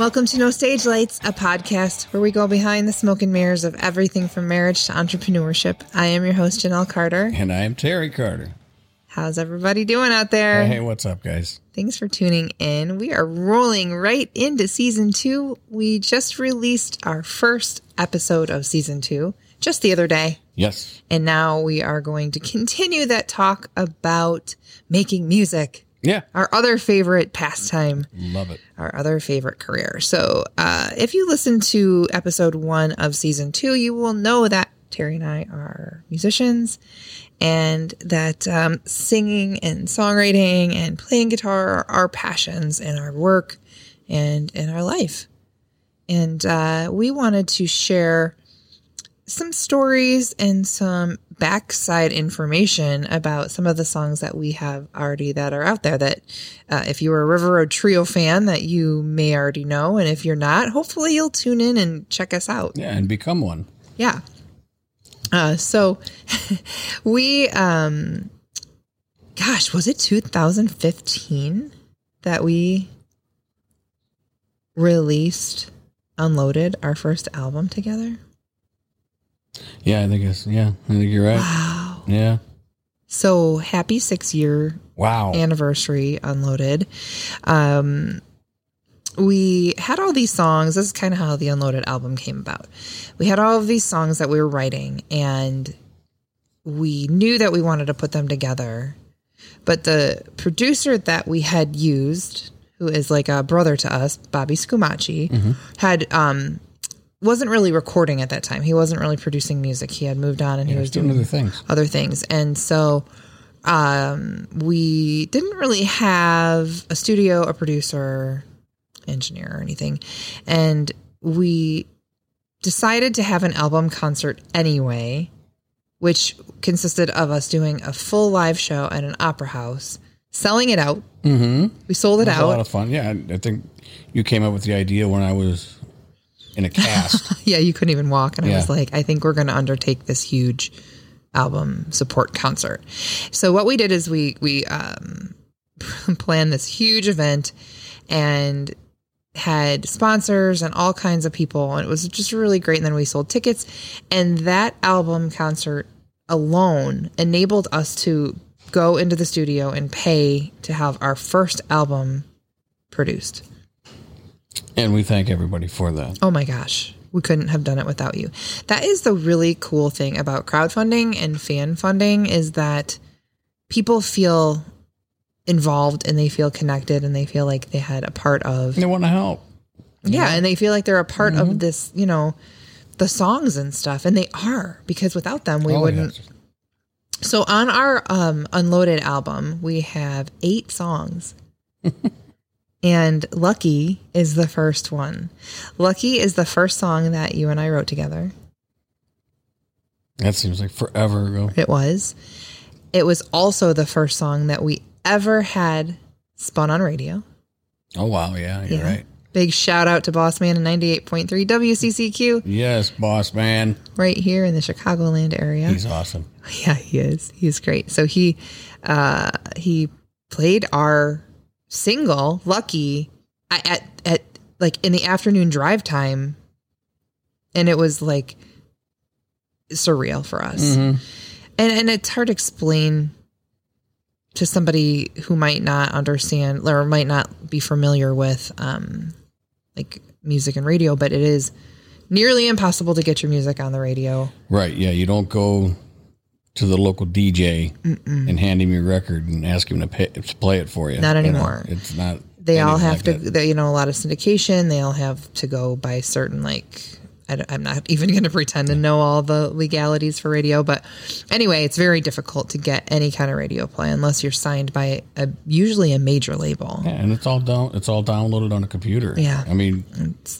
Welcome to No Stage Lights, a podcast where we go behind the smoke and mirrors of everything from marriage to entrepreneurship. I am your host, Janelle Carter. And I am Terry Carter. How's everybody doing out there? Hey, what's up, guys? Thanks for tuning in. We are rolling right into season two. We just released our first episode of season two just the other day. Yes. And now we are going to continue that talk about making music, Yeah. our other favorite pastime, Love it. our other favorite career. So, uh, if you listen to episode one of season two, you will know that Terry and I are musicians and that um, singing and songwriting and playing guitar are our passions in our work and in our life. And uh, we wanted to share some stories and some backside information about some of the songs that we have already that are out there that uh, if you were a river road trio fan that you may already know and if you're not hopefully you'll tune in and check us out. Yeah, and become one. yeah. Uh, so we um gosh was it 2015 that we released unloaded our first album together Yeah, I think it's yeah. I think you're right. wow Yeah. So happy six year Wow. anniversary unloaded. Um, we had all these songs. This is kind of how the unloaded album came about. We had all of these songs that we were writing, and we knew that we wanted to put them together. But the producer that we had used, who is like a brother to us, Bobby Scumaci, had um, wasn't really recording at that time. He wasn't really producing music. He had moved on and he was doing doing other things. other things. And so um, we didn't really have a studio, a producer, engineer, or anything. And we decided to have an album concert anyway, which consisted of us doing a full live show at an opera house, selling it out. Mm-hmm. We sold it It was a lot of fun. Yeah, I think you came up with the idea when I was in a cast. yeah, you couldn't even walk. And I was like, I think we're going to undertake this huge album support concert. So what we did is we we um, planned this huge event and had sponsors and all kinds of people, and it was just really great. And then we sold tickets, and that album concert alone enabled us to go into the studio and pay to have our first album produced. And we thank everybody for that. Oh my gosh, we couldn't have done it without you. That is the really cool thing about crowdfunding and fan funding is that people feel involved and they feel connected and they feel like they had a part of They want to help. yeah, and they feel like they're a part of this, you know, the songs and stuff and they are because without them we Oh, wouldn't yes. so on our um, unloaded album, we have eight songs. and Lucky is the first one. Lucky is the first song that you and I wrote together. That seems like forever ago. It was. It was also the first song that we ever had spun on radio. Oh wow, yeah, you're Yeah. right. Big shout out to Boss Man in 98.3 WCCQ Yes, boss man. right here in the Chicagoland area. He's awesome. Yeah, he is. He's great. So he uh he played our single Lucky at at, at like in the afternoon drive time and it was like surreal for us. Mhm. And and it's hard to explain to somebody who might not understand or might not be familiar with um like music and radio, but it is nearly impossible to get your music on the radio. Right. Yeah, you don't go to the local DJ and hand him your record and ask him to, pay, to play it for you. Not You know, anymore. it's not. they all have like to they, you know a lot of syndication they all have to go by certain like I, am not even going to pretend to know all the legalities for radio but anyway it's very difficult to get any kind of radio play unless you're signed by a usually a major label Yeah, and it's all down. It's all downloaded on a computer. Yeah. I mean,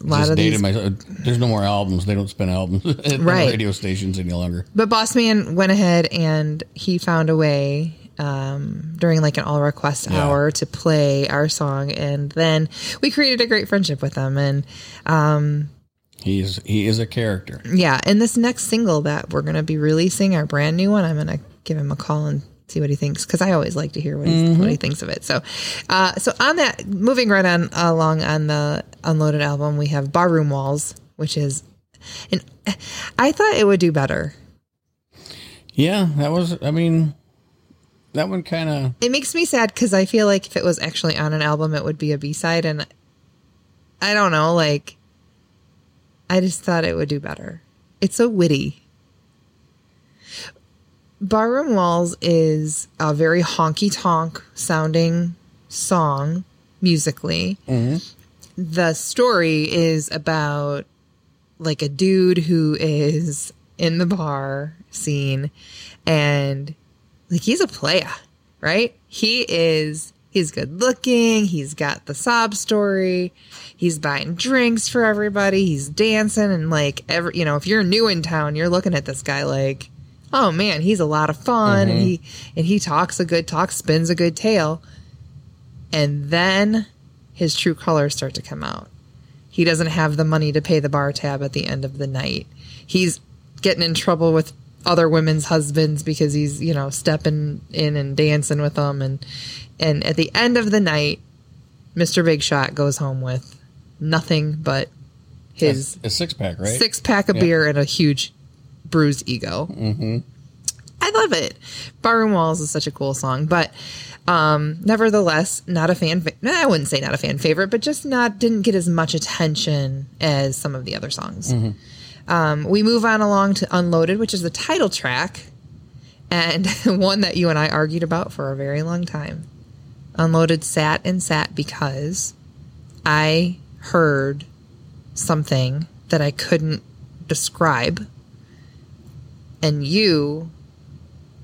a lot of these myself. There's no more albums. They don't spin albums at Right. radio stations any longer. but boss man went ahead and he found a way um, during like an all request Yeah. hour to play our song and then we created a great friendship with him and He is he is a character. yeah and this next single that we're going to be releasing our brand new one i'm going to give him a call and see what he thinks because I always like to hear what, he's, what he thinks of it. So, uh, so on that, moving right on along on the Unloaded album, we have Barroom Walls, which is, and I thought it would do better. Yeah, that was. I mean, that one kind of. It makes me sad because I feel like if it was actually on an album, it would be a B side, and I don't know, like, I just thought it would do better. It's so witty. Barroom Walls is a very honky tonk sounding song musically. Mm-hmm. The story is about like a dude who is in the bar scene and like he's a player, right? He is he's good looking, he's got the sob story, he's buying drinks for everybody, he's dancing and like every you know, if you're new in town, you're looking at this guy like, oh man, he's a lot of fun and he and he talks a good talk, spins a good tale. And then his true colors start to come out. He doesn't have the money to pay the bar tab at the end of the night. He's getting in trouble with other women's husbands because he's, you know, stepping in and dancing with them and and at the end of the night, Mr. Big Shot goes home with nothing but his a six pack, right? six pack of Yeah. beer and a huge bruised ego. Mm-hmm. I love it. Barroom Walls is such a cool song, but um, nevertheless, not a fan. Fa- I wouldn't say not a fan favorite, but just not didn't get as much attention as some of the other songs. Um, we move on along to Unloaded, which is the title track, and one that you and I argued about for a very long time. Unloaded sat and sat because I heard something that I couldn't describe, and you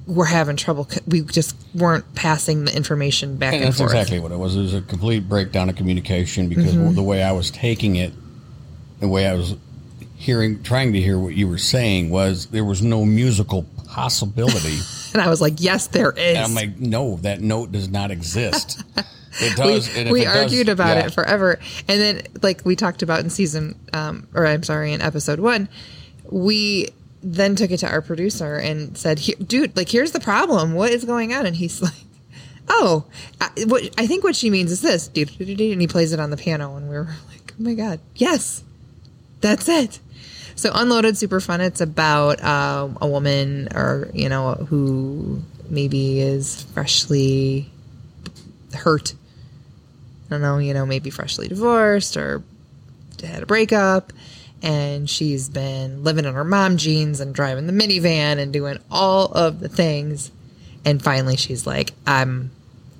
were having trouble. We just weren't passing the information back And and, that's forth. exactly what it was. It was a complete breakdown of communication because Mm-hmm. the way I was taking it, the way I was hearing, trying to hear what you were saying was there was no musical possibility. And I was like, "Yes, there is." and I'm like, no, that note does not exist. It we, does. and if we it does- argued about yeah. it forever and then like we talked about in season um or i'm sorry in episode one we then took it to our producer and said dude like here's the problem what is going on and he's like oh I, what i think what she means is this dude and he plays it on the piano and we were like oh my god yes that's it so unloaded super fun it's about uh, a woman or you know who maybe is freshly hurt I don't know, you know, maybe freshly divorced or had a breakup. And she's been living in her mom jeans and driving the minivan and doing all of the things. And finally she's like, I'm,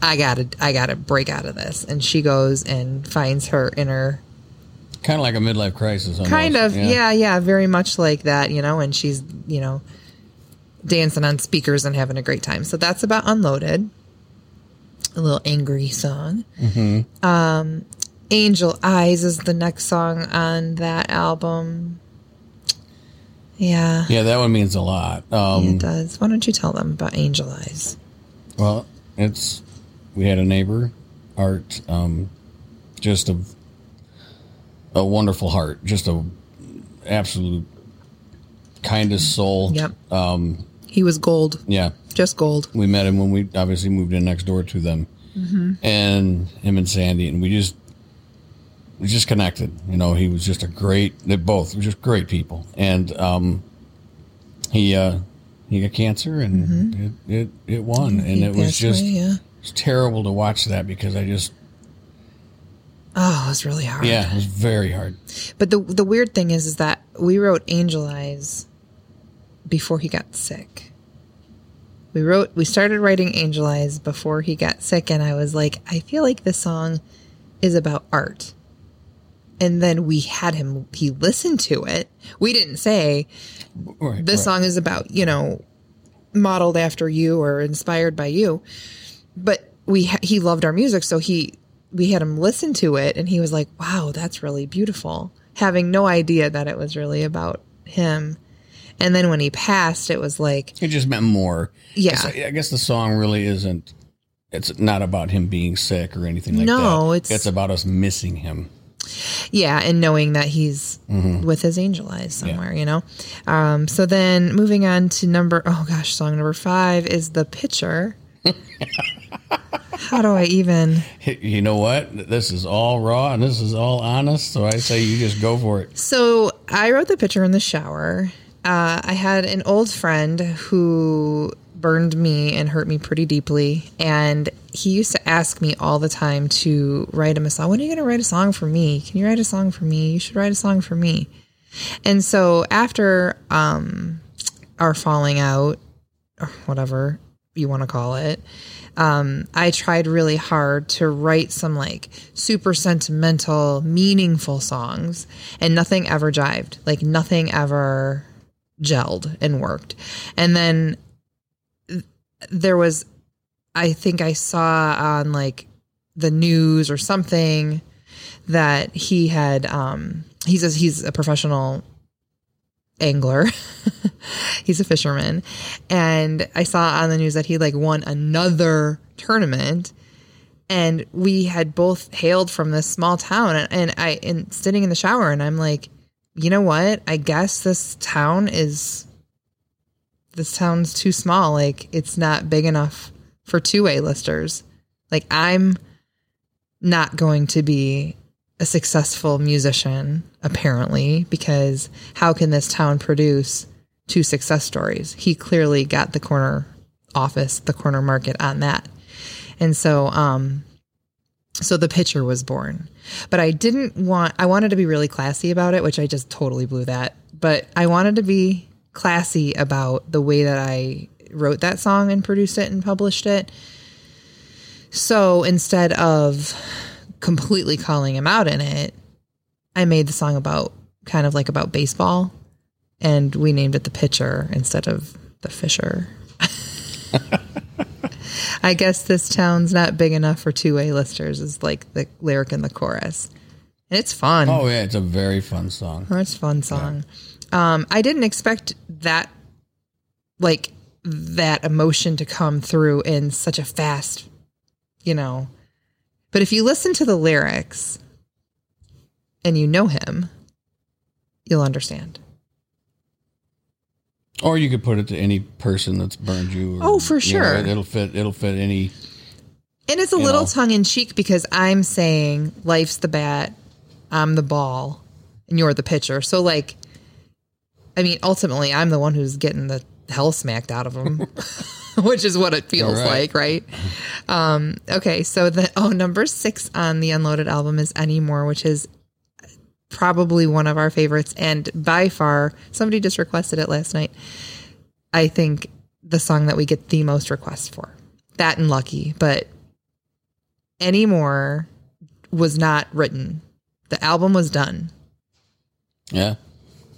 I gotta, I gotta break out of this. And she goes and finds her inner kind of like a midlife crisis. Almost. kind of yeah. yeah very much like that you know and she's you know dancing on speakers and having a great time so that's about unloaded a little angry song um angel eyes is the next song on that album yeah, Yeah, that one means a lot. it Um, does why don't you tell them about angel eyes Well, it's we had a neighbor, Art, um, just a a wonderful heart, just a absolute kindest soul. yep. Um he was gold. Yeah, just gold. We met him when we obviously moved in next door to them, and him and Sandy, and we just we just connected. You know, he was just a great. They both were just great people, and um, he uh, he got cancer, and it, it it won, and it was just away, yeah. it's terrible to watch that because I just oh it was really hard yeah, it was very hard. But the the weird thing is, is that we wrote Angel Eyes before he got sick. We wrote, we started writing Angel Eyes before he got sick, and I was like, I feel like this song is about art. And then we had him, he listened to it. We didn't say Right, this right. song is about, you know, modeled after you or inspired by you. But we, ha- he loved our music. So he, we had him listen to it and he was like, wow, that's really beautiful. Having no idea that it was really about him. And then when he passed, it was like, It just meant more. Yeah. I guess the song really isn't. It's not about him being sick or anything like that. No, it's- it's about us missing him. Yeah, and knowing that he's with his angel eyes somewhere, you know. Um, so then moving on to number oh gosh, song number five is the pitcher. How do I even? You know what? This is all raw and this is all honest. So I say you just go for it. So I wrote the pitcher in the shower. Uh, I had an old friend who burned me and hurt me pretty deeply, and he used to ask me all the time to write him a song. When are you going to write a song for me? Can you write a song for me? You should write a song for me. And so after um, our falling out, or whatever you want to call it, um, I tried really hard to write some like super sentimental, meaningful songs, and nothing ever jived. Like nothing ever gelled and worked. And then there was, I think I saw on like the news or something that he had, um, he's a, he's a professional angler. He's a fisherman. And I saw on the news that he like won another tournament. And we had both hailed from this small town and, I and sitting in the shower and I'm like, you know what? I guess this town is this town's too small. Like it's not big enough for two A-listers. Like I'm not going to be a successful musician, apparently, because how can this town produce two success stories? He clearly got the corner office, the corner market on that. And so, um, so the pitcher was born. But I didn't want, I wanted to be really classy about it, which I just totally blew that. But I wanted to be classy about the way that I wrote that song and produced it and published it. So instead of completely calling him out in it, I made the song about kind of like about baseball and we named it the pitcher instead of the fisher. I guess this town's not big enough for two A-listers is like the lyric in the chorus. And it's fun. Oh yeah, it's a very fun song. Oh, it's a fun song. Um, I didn't expect that, like that emotion to come through in such a fast, you know. But if you listen to the lyrics and you know him, you'll understand. Or you could put it to any person that's burned you. or, Oh, for you know, sure. it'll fit. It'll fit any. And it's a little tongue in cheek because I'm saying life's the bat, I'm the ball, and you're the pitcher. So, like, I mean, ultimately, I'm the one who's getting the hell smacked out of them, which is what it feels Right. like, right? Um, okay, so the oh, number six on the Unloaded album is Anymore, which is probably one of our favorites, and by far, somebody just requested it last night. I think the song that we get the most requests for. That and Lucky, but anymore was not written. The album was done. Yeah.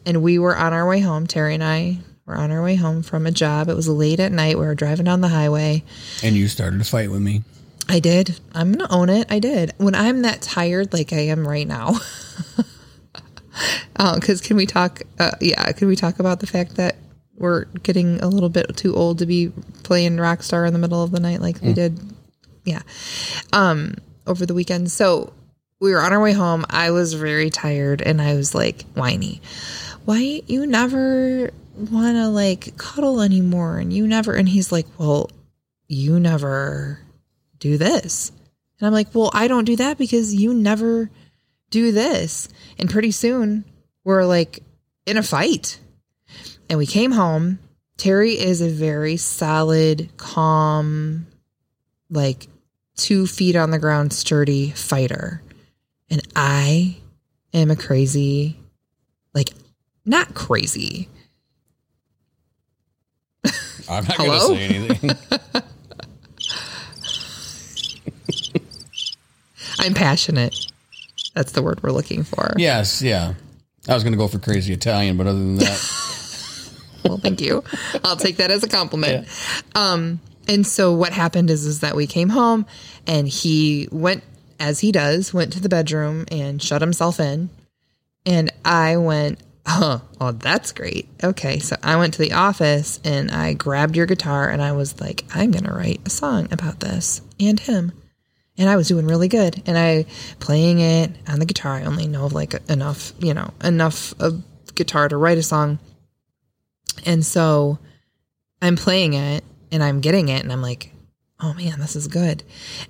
And we were on our way home. Terry and I were on our way home from a job. It was late at night. We were driving down the highway. And you started a fight with me. I did. I'm going to own it. I did. When I'm that tired, like I am right now. Because can we talk? Uh, yeah, can we talk about the fact that we're getting a little bit too old to be playing Rockstar in the middle of the night like we did? Yeah. Um, over the weekend. So we were on our way home. I was very tired and I was like whiny. Why you never want to like cuddle anymore? And you never. And he's like, well, you never do this. And I'm like, well, I don't do that because you never do this. And pretty soon we're like in a fight. And we came home. Terry is a very solid, calm, like two feet on the ground, sturdy fighter. And I am a crazy, like, not crazy. I'm not going to say anything. I'm passionate. That's the word we're looking for. yes. Yeah. I was going to go for crazy Italian, but other than that, Well, thank you. I'll take that as a compliment. Um, and so what happened is is that we came home and he went as he does, went to the bedroom and shut himself in. And I went, "Huh, well that's great. Okay, so I went to the office and I grabbed your guitar and I was like, I'm going to write a song about this and him. and I was doing really good. And I playing it on the guitar. I only know like enough, you know, enough of guitar to write a song. And so I'm playing it and I'm getting it and I'm like, oh man, this is good.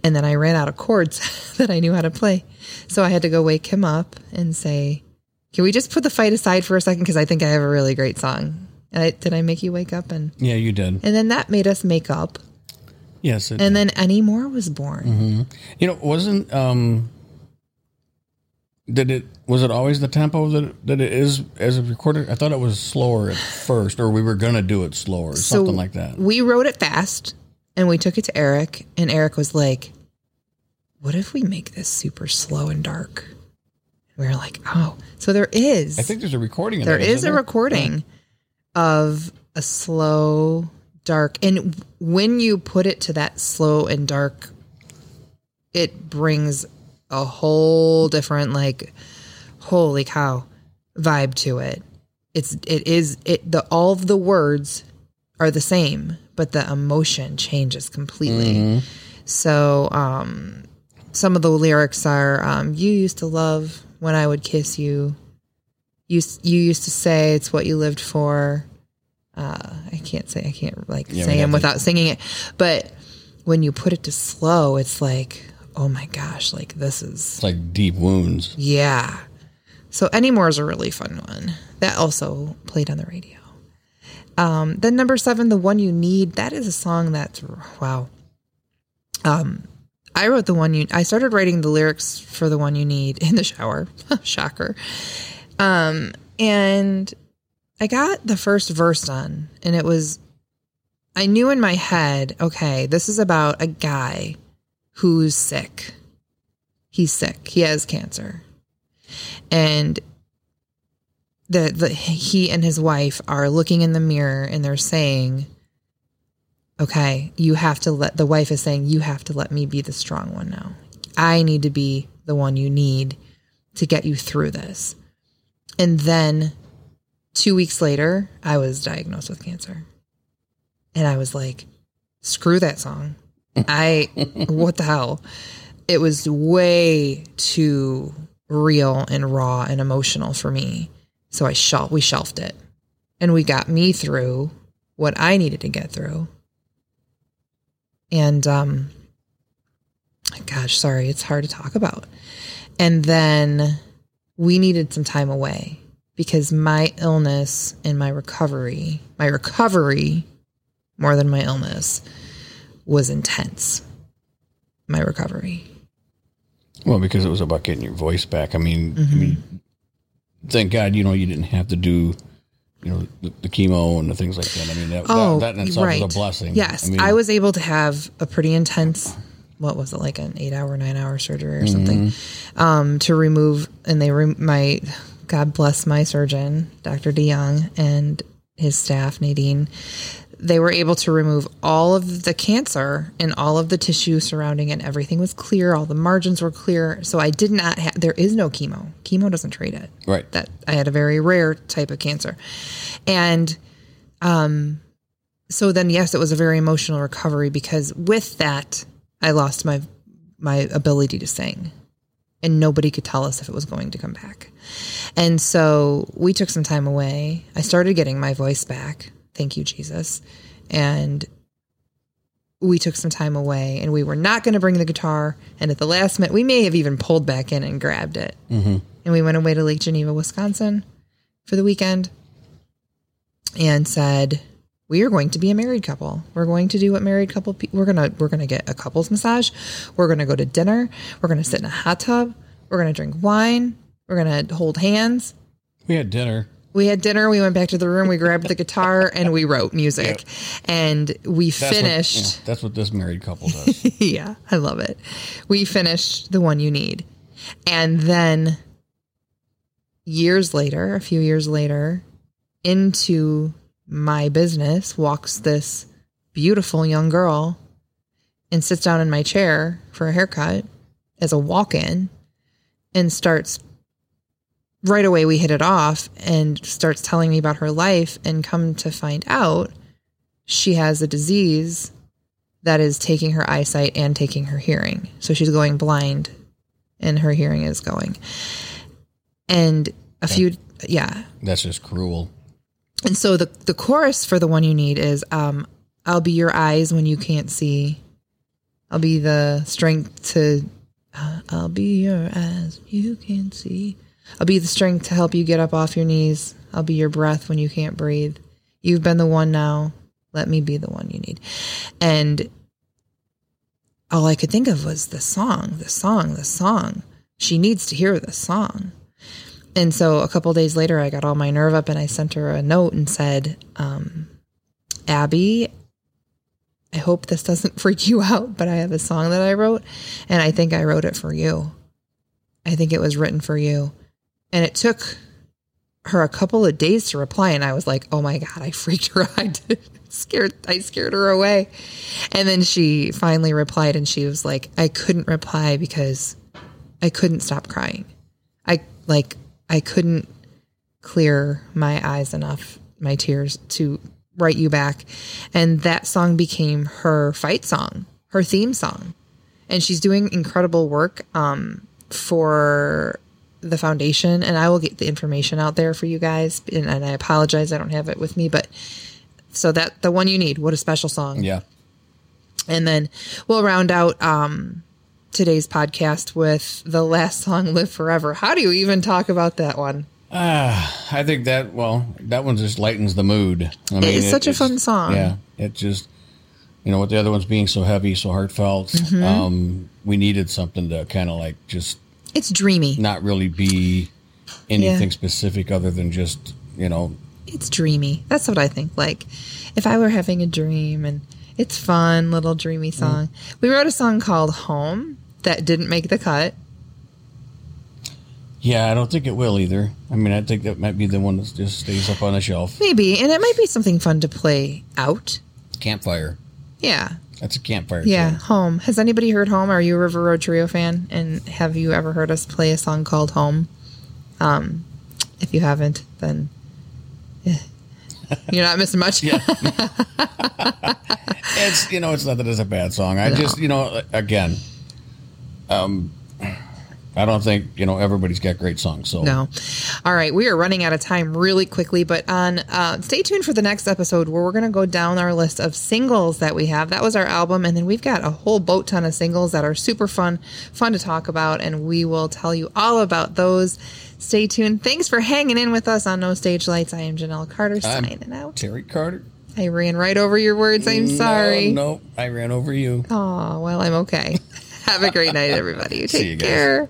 And then I ran out of chords that I knew how to play. So I had to go wake him up and say, can we just put the fight aside for a second? Because I think I have a really great song. I, did I make you wake up? And Yeah, you did. and then that made us make up. Yes. It And then Any More was born. You know, wasn't um did it was it always the tempo that that it is as a recorder? I thought it was slower at first, or we were gonna do it slower, something like that. We wrote it fast and we took it to Eric, and Eric was like, What if we make this super slow and dark? We were like, Oh, so there is. I think there's a recording. Of there that, a there? recording of a slow, dark. And when you put it to that slow and dark, it brings a whole different, like, holy cow vibe to it. It's, it is, it, the, all of the words are the same, but the emotion changes completely. So, um, some of the lyrics are, um, you used to love when I would kiss you. You, you used to say it's what you lived for. Uh, I can't say, I can't like Yeah, say them to- without singing it. But when you put it to slow, it's like, oh my gosh, like this is, It's like deep wounds. yeah. So Anymore is a really fun one. That also played on the radio. Um, then number seven, the one you need. That is a song that's wow. Um, I wrote the one you. I started writing the lyrics for the one you need in the shower. Shocker. Um, and I got the first verse done, and it was. I knew in my head, okay, this is about a guy who's sick. He's sick. He has cancer and the, the he and his wife are looking in the mirror and they're saying okay you have to let the wife is saying you have to let me be the strong one now i need to be the one you need to get you through this and then 2 weeks later i was diagnosed with cancer and i was like screw that song i what the hell it was way too real and raw and emotional for me. So I shel- we shelved it. And we got me through what I needed to get through. And um gosh, sorry, it's hard to talk about. And then we needed some time away because my illness and my recovery, my recovery more than my illness was intense. My recovery. Well, because it was about getting your voice back. I mean, I Mm-hmm. mean, thank God, you know, you didn't have to do, you know, the, the chemo and the things like that. I mean, that, Oh, that, that in itself right. was a blessing. Yes, I mean, I was able to have a pretty intense. What was it like an eight hour, nine hour surgery or something Mm-hmm. um, to remove? And they re- my God bless my surgeon, Doctor DeYoung, and his staff, Nadine. They were able to remove all of the cancer and all of the tissue surrounding it. And everything was clear. All the margins were clear. So I did not have. There is no chemo. Chemo doesn't treat it right. that I had a very rare type of cancer. And um so then yes, it was a very emotional recovery because with that I lost my my ability to sing. And nobody could tell us if it was going to come back. And so we took some time away. I started getting my voice back. Thank you, Jesus. And we took some time away and we were not going to bring the guitar. And at the last minute, we may have even pulled back in and grabbed it mm-hmm. and we went away to Lake Geneva, Wisconsin for the weekend and said, "We are going to be a married couple. We're going to do what married couple pe- we're going to we're going to get a couples massage. We're going to go to dinner. We're going to sit in a hot tub. We're going to drink wine. We're going to hold hands." We had dinner. We had dinner, we went back to the room, we grabbed the guitar and we wrote music. And we That's what- finished yeah, that's what this married couple does. yeah, I love it. We finished the one you need. And then years later, a few years later, into my business walks this beautiful young girl and sits down in my chair for a haircut as a walk in and starts right away we hit it off and starts telling me about her life and come to find out she has a disease that is taking her eyesight and taking her hearing. So she's going blind and her hearing is going. And a few, yeah. That's just cruel. And so the, the chorus for the one you need is um, I'll be your eyes when you can't see. I'll be the strength to, uh, I'll be your eyes you can't see. I'll be the strength to help you get up off your knees. I'll be your breath when you can't breathe. You've been the one now. Let me be the one you need. And all I could think of was the song, the song, the song. She needs to hear the song. And so a couple days later, I got all my nerve up and I sent her a note and said, um, Abby, I hope this doesn't freak you out, but I have a song that I wrote and I think I wrote it for you. I think it was written for you. And it took her a couple of days to reply and I was like, "Oh my god, I freaked her out. I scared I scared her away." And then she finally replied and she was like, "I couldn't reply because I couldn't stop crying. I like I couldn't clear my eyes enough, my tears to write you back." And that song became her fight song, her theme song. And she's doing incredible work um, for the foundation and I will get the information out there for you guys. And, and, I apologize, I don't have it with me, but so that the one you need, what a special song. Yeah. And then we'll round out um, today's podcast with the last song, Live Forever. How do you even talk about that one? Uh, I think that, well, that one just lightens the mood. I mean, it's it, such a fun song. Yeah. It just, you know, with the other ones being so heavy, so heartfelt, mm-hmm. um, we needed something to kind of like just it's dreamy. Not really be anything yeah. specific other than just, you know. It's dreamy. That's what I think. Like, if I were having a dream and it's fun, little dreamy mm. song. Mm. We wrote a song called Home that didn't make the cut. Yeah, I don't think it will either. I mean, I think that might be the one that just stays up on the shelf. Maybe, and it might be something fun to play out. Campfire. Yeah. That's a campfire. Yeah, Home. Has anybody heard Home? Are you a River Road Trio fan? And have you ever heard us play a song called Home? Um, if you haven't, then yeah. you're not missing much. yeah. it's you know, it's not that it's a bad song. I no. just you know, again, um, I don't think you know everybody's got great songs. So no. All right, we are running out of time really quickly, but on uh, stay tuned for the next episode where we're going to go down our list of singles that we have. That was our album, and then we've got a whole boat ton of singles that are super fun, fun to talk about, and we will tell you all about those. Stay tuned. Thanks for hanging in with us on No Stage Lights. I am Janelle Carter signing I'm out. Terry Carter. I ran right over your words. I'm sorry. No, no, I ran over you. Oh well, I'm okay. Have a great night, everybody. Take care.